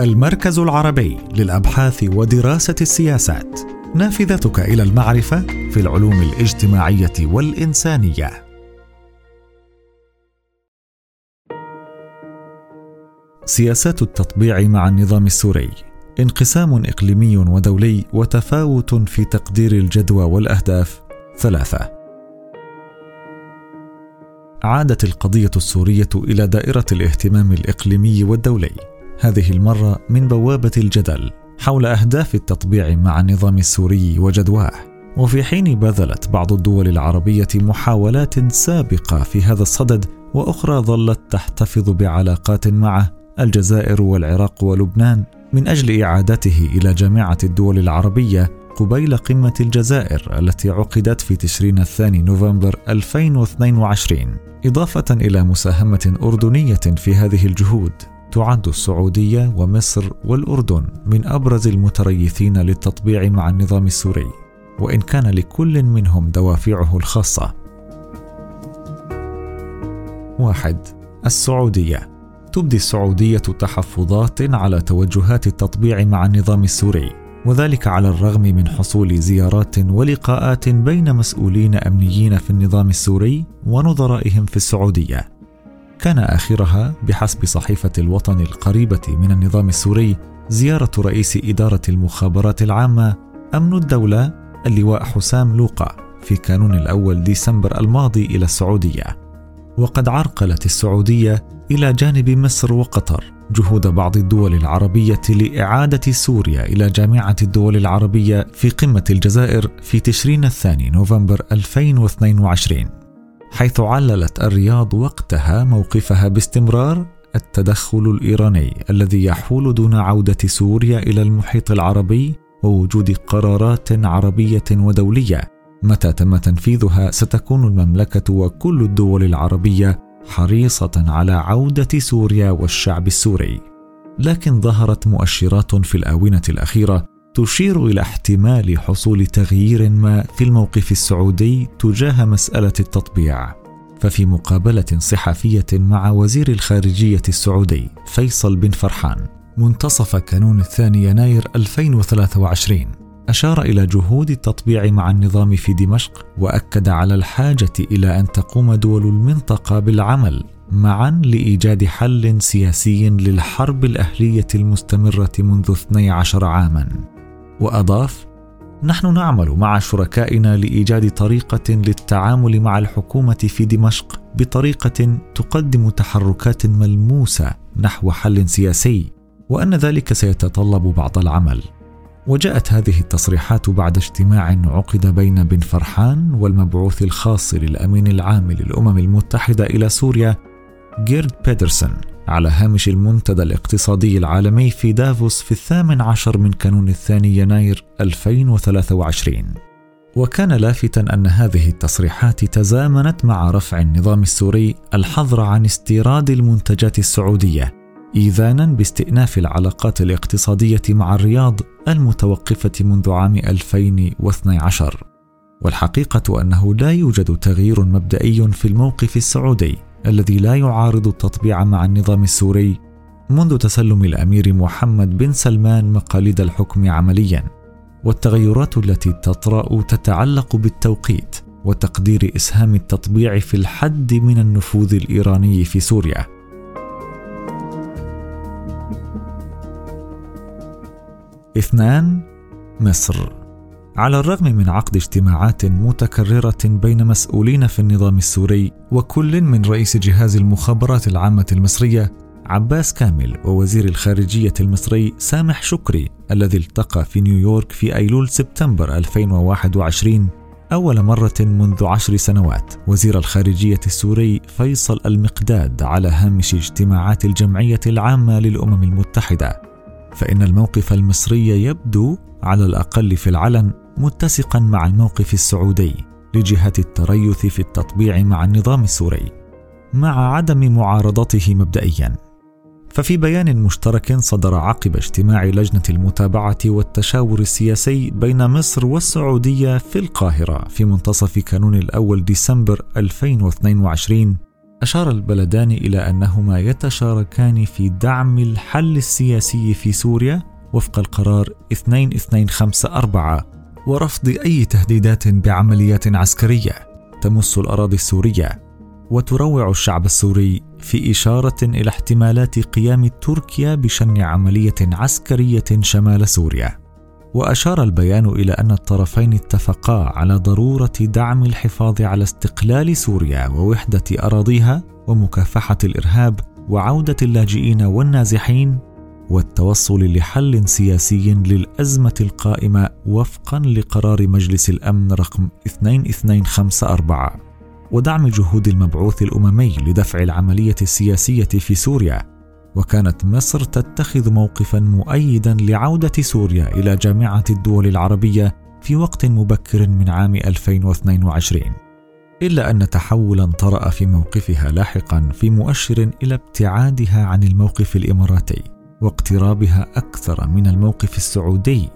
المركز العربي للأبحاث ودراسة السياسات. نافذتك إلى المعرفة في العلوم الاجتماعية والإنسانية. سياسات التطبيع مع النظام السوري. انقسام إقليمي ودولي وتفاوت في تقدير الجدوى والأهداف. ثلاثة. عادت القضية السورية إلى دائرة الاهتمام الإقليمي والدولي. هذه المرة من بوابة الجدل حول أهداف التطبيع مع النظام السوري وجدواه. وفي حين بذلت بعض الدول العربية محاولات سابقة في هذا الصدد وأخرى ظلت تحتفظ بعلاقات معه الجزائر والعراق ولبنان من أجل إعادته إلى جامعة الدول العربية قبيل قمة الجزائر التي عقدت في تشرين الثاني نوفمبر 2022 إضافة إلى مساهمة أردنية في هذه الجهود. تعد السعودية ومصر والأردن من أبرز المتريثين للتطبيع مع النظام السوري وإن كان لكل منهم دوافعه الخاصة. واحد السعودية. تبدي السعودية تحفظات على توجهات التطبيع مع النظام السوري وذلك على الرغم من حصول زيارات ولقاءات بين مسؤولين أمنيين في النظام السوري ونظرائهم في السعودية. كان آخرها بحسب صحيفة الوطن القريبة من النظام السوري زيارة رئيس إدارة المخابرات العامة أمن الدولة اللواء حسام لوقا في كانون الأول ديسمبر الماضي إلى السعودية. وقد عرقلت السعودية إلى جانب مصر وقطر جهود بعض الدول العربية لإعادة سوريا إلى جامعة الدول العربية في قمة الجزائر في تشرين الثاني نوفمبر 2022 حيث عللت الرياض وقتها موقفها باستمرار التدخل الإيراني الذي يحول دون عودة سوريا إلى المحيط العربي ووجود قرارات عربية ودولية. متى تم تنفيذها؟ ستكون المملكة وكل الدول العربية حريصة على عودة سوريا والشعب السوري. لكن ظهرت مؤشرات في الآونة الأخيرة تشير إلى احتمال حصول تغيير ما في الموقف السعودي تجاه مسألة التطبيع. ففي مقابلة صحفية مع وزير الخارجية السعودي فيصل بن فرحان منتصف كانون الثاني يناير 2023 أشار إلى جهود التطبيع مع النظام في دمشق وأكد على الحاجة إلى أن تقوم دول المنطقة بالعمل معا لإيجاد حل سياسي للحرب الأهلية المستمرة منذ 12 عاما. وأضاف نحن نعمل مع شركائنا لإيجاد طريقة للتعامل مع الحكومة في دمشق بطريقة تقدم تحركات ملموسة نحو حل سياسي وأن ذلك سيتطلب بعض العمل. وجاءت هذه التصريحات بعد اجتماع عقد بين بن فرحان والمبعوث الخاص للأمين العام للأمم المتحدة إلى سوريا جيرد بيترسون على هامش المنتدى الاقتصادي العالمي في دافوس في الثامن عشر من كانون الثاني يناير 2023 وكان لافتا أن هذه التصريحات تزامنت مع رفع النظام السوري الحظر عن استيراد المنتجات السعودية إيذانا باستئناف العلاقات الاقتصادية مع الرياض المتوقفة منذ عام 2012 والحقيقة أنه لا يوجد تغيير مبدئي في الموقف السعودي الذي لا يعارض التطبيع مع النظام السوري منذ تسلم الأمير محمد بن سلمان مقاليد الحكم عمليا والتغيرات التي تطرأ تتعلق بالتوقيت وتقدير إسهام التطبيع في الحد من النفوذ الإيراني في سوريا. اثنان مصر على الرغم من عقد اجتماعات متكررة بين مسؤولين في النظام السوري وكل من رئيس جهاز المخابرات العامة المصرية عباس كامل ووزير الخارجية المصري سامح شكري الذي التقى في نيويورك في أيلول سبتمبر 2021 أول مرة منذ عشر سنوات. وزير الخارجية السوري فيصل المقداد على هامش اجتماعات الجمعية العامة للأمم المتحدة. فإن الموقف المصري يبدو على الأقل في العلن متسقا مع الموقف السعودي لجهة التريث في التطبيع مع النظام السوري مع عدم معارضته مبدئيا. ففي بيان مشترك صدر عقب اجتماع لجنة المتابعة والتشاور السياسي بين مصر والسعودية في القاهرة في منتصف كانون الأول ديسمبر 2022 أشار البلدان إلى أنهما يتشاركان في دعم الحل السياسي في سوريا وفق القرار 2254 ورفض أي تهديدات بعمليات عسكرية تمس الأراضي السورية وتروع الشعب السوري في إشارة إلى احتمالات قيام تركيا بشن عملية عسكرية شمال سوريا. وأشار البيان إلى أن الطرفين اتفقا على ضرورة دعم الحفاظ على استقلال سوريا ووحدة أراضيها ومكافحة الإرهاب وعودة اللاجئين والنازحين والتوصل لحل سياسي للأزمة القائمة وفقا لقرار مجلس الأمن رقم 2254 ودعم جهود المبعوث الأممي لدفع العملية السياسية في سوريا. وكانت مصر تتخذ موقفا مؤيدا لعودة سوريا إلى جامعة الدول العربية في وقت مبكر من عام 2022 إلا أن تحولا طرأ في موقفها لاحقا في مؤشر إلى ابتعادها عن الموقف الإماراتي. واقترابها أكثر من الموقف السعودي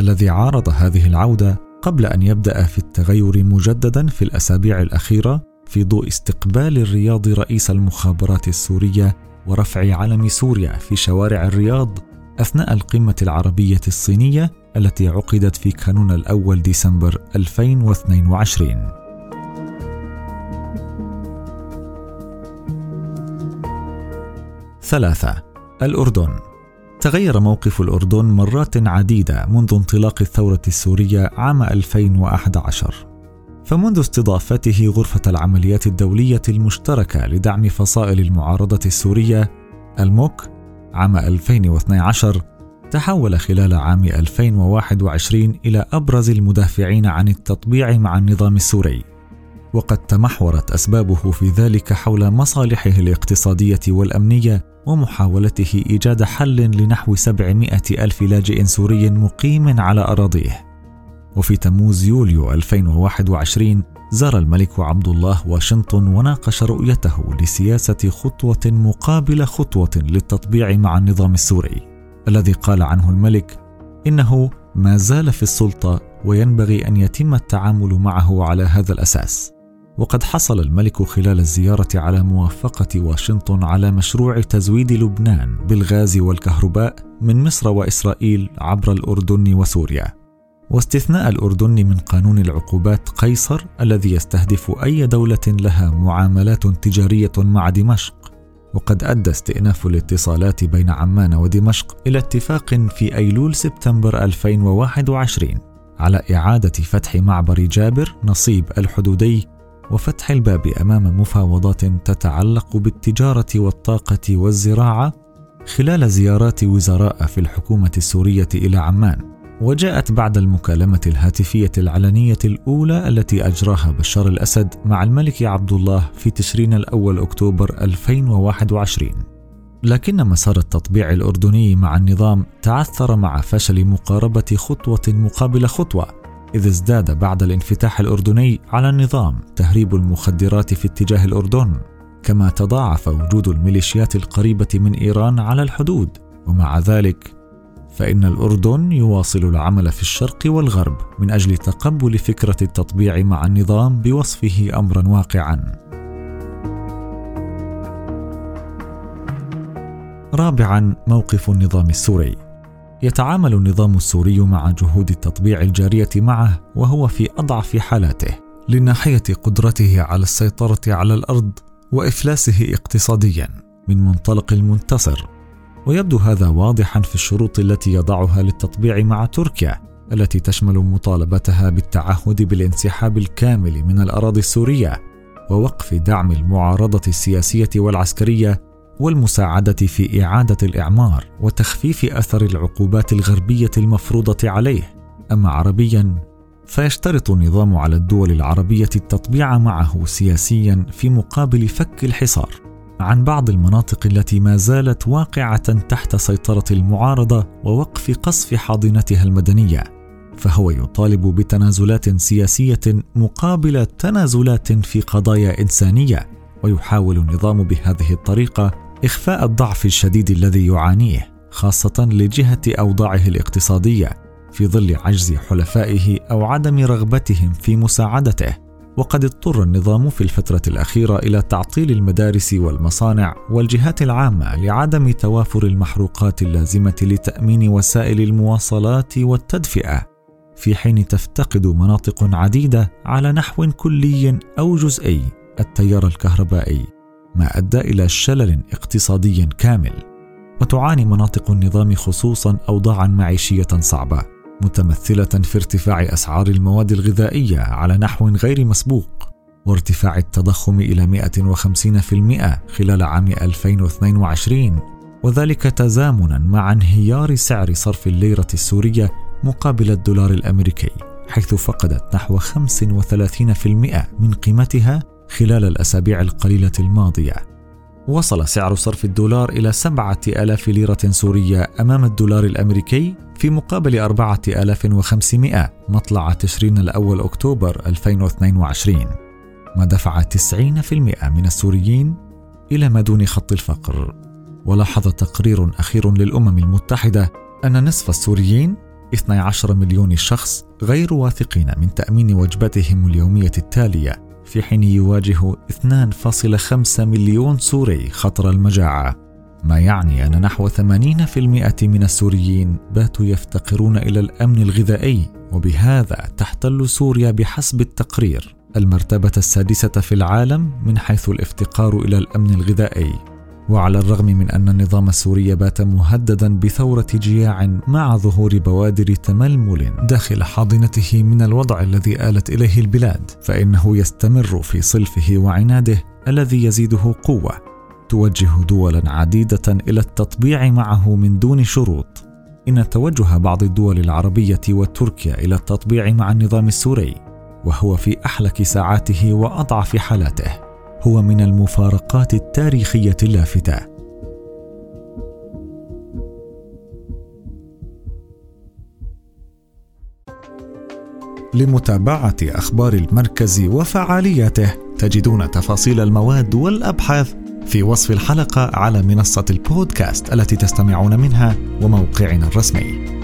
الذي عارض هذه العودة قبل أن يبدأ في التغير مجددا في الأسابيع الأخيرة في ضوء استقبال الرياض رئيس المخابرات السورية ورفع علم سوريا في شوارع الرياض أثناء القمة العربية الصينية التي عقدت في كانون الأول ديسمبر 2022 ثلاثة الأردن. تغير موقف الأردن مرات عديدة منذ انطلاق الثورة السورية عام 2011 فمنذ استضافته غرفة العمليات الدولية المشتركة لدعم فصائل المعارضة السورية الموك عام 2012 تحول خلال عام 2021 إلى أبرز المدافعين عن التطبيع مع النظام السوري. وقد تمحورت أسبابه في ذلك حول مصالحه الاقتصادية والأمنية ومحاولته إيجاد حل لنحو 700 ألف لاجئ سوري مقيم على أراضيه. وفي تموز يوليو 2021 زار الملك عبد الله واشنطن وناقش رؤيته لسياسة خطوة مقابل خطوة للتطبيع مع النظام السوري الذي قال عنه الملك إنه ما زال في السلطة وينبغي أن يتم التعامل معه على هذا الأساس. وقد حصل الملك خلال الزيارة على موافقة واشنطن على مشروع تزويد لبنان بالغاز والكهرباء من مصر وإسرائيل عبر الأردن وسوريا. واستثناء الأردن من قانون العقوبات قيصر الذي يستهدف أي دولة لها معاملات تجارية مع دمشق. وقد أدى استئناف الاتصالات بين عمان ودمشق إلى اتفاق في أيلول سبتمبر 2021 على إعادة فتح معبر جابر نصيب الحدودي وفتح الباب أمام مفاوضات تتعلق بالتجارة والطاقة والزراعة خلال زيارات وزراء في الحكومة السورية إلى عمان. وجاءت بعد المكالمة الهاتفية العلنية الأولى التي أجراها بشار الأسد مع الملك عبد الله في تشرين الأول أكتوبر 2021 لكن مسار التطبيع الأردني مع النظام تعثر مع فشل مقاربة خطوة مقابل خطوة إذ ازداد بعد الانفتاح الأردني على النظام تهريب المخدرات في اتجاه الأردن كما تضاعف وجود الميليشيات القريبة من إيران على الحدود ومع ذلك فإن الأردن يواصل العمل في الشرق والغرب من أجل تقبل فكرة التطبيع مع النظام بوصفه أمرا واقعا. رابعا موقف النظام السوري يتعامل النظام السوري مع جهود التطبيع الجارية معه وهو في أضعف حالاته لناحية قدرته على السيطرة على الأرض وإفلاسه اقتصاديا من منطلق المنتصر. ويبدو هذا واضحا في الشروط التي يضعها للتطبيع مع تركيا التي تشمل مطالبتها بالتعهد بالانسحاب الكامل من الأراضي السورية ووقف دعم المعارضة السياسية والعسكرية والمساعدة في إعادة الإعمار وتخفيف أثر العقوبات الغربية المفروضة عليه. أما عربيا فيشترط النظام على الدول العربية التطبيع معه سياسيا في مقابل فك الحصار. عن بعض المناطق التي ما زالت واقعة تحت سيطرة المعارضة ووقف قصف حاضنتها المدنية فهو يطالب بتنازلات سياسية مقابل تنازلات في قضايا إنسانية ويحاول النظام بهذه الطريقة إخفاء الضعف الشديد الذي يعانيه خاصة لجهة أوضاعه الاقتصادية في ظل عجز حلفائه أو عدم رغبتهم في مساعدته. وقد اضطر النظام في الفترة الأخيرة إلى تعطيل المدارس والمصانع والجهات العامة لعدم توافر المحروقات اللازمة لتأمين وسائل المواصلات والتدفئة، في حين تفتقد مناطق عديدة على نحو كلي أو جزئي التيار الكهربائي، ما أدى إلى شلل اقتصادي كامل. وتعاني مناطق النظام خصوصا أوضاعا معيشية صعبة متمثلة في ارتفاع أسعار المواد الغذائية على نحو غير مسبوق وارتفاع التضخم إلى 150% خلال عام 2022 وذلك تزامنا مع انهيار سعر صرف الليرة السورية مقابل الدولار الأمريكي حيث فقدت نحو 35% من قيمتها خلال الأسابيع القليلة الماضية. وصل سعر صرف الدولار إلى سبعة ألاف ليرة سورية أمام الدولار الأمريكي في مقابل أربعة ألاف وخمسمائة مطلع تشرين الأول أكتوبر 2022 ما دفع 90% من السوريين إلى ما دون خط الفقر. ولاحظ تقرير أخير للأمم المتحدة أن نصف السوريين 12 مليون شخص غير واثقين من تأمين وجبتهم اليومية التالية. في حين يواجه 2.5 مليون سوري خطر المجاعة ما يعني أن نحو 80% من السوريين باتوا يفتقرون إلى الأمن الغذائي وبهذا تحتل سوريا بحسب التقرير المرتبة السادسة في العالم من حيث الافتقار إلى الأمن الغذائي. وعلى الرغم من أن النظام السوري بات مهددا بثورة جياع مع ظهور بوادر تململ داخل حاضنته من الوضع الذي آلت إليه البلاد فإنه يستمر في صلفه وعناده الذي يزيده قوة توجه دولا عديدة إلى التطبيع معه من دون شروط. إن توجه بعض الدول العربية وتركيا إلى التطبيع مع النظام السوري وهو في أحلك ساعاته وأضعف حالاته. هو من المفارقات التاريخية اللافتة. لمتابعة أخبار المركز وفعالياته تجدون تفاصيل المواد والأبحاث في وصف الحلقة على منصة البودكاست التي تستمعون منها وموقعنا الرسمي.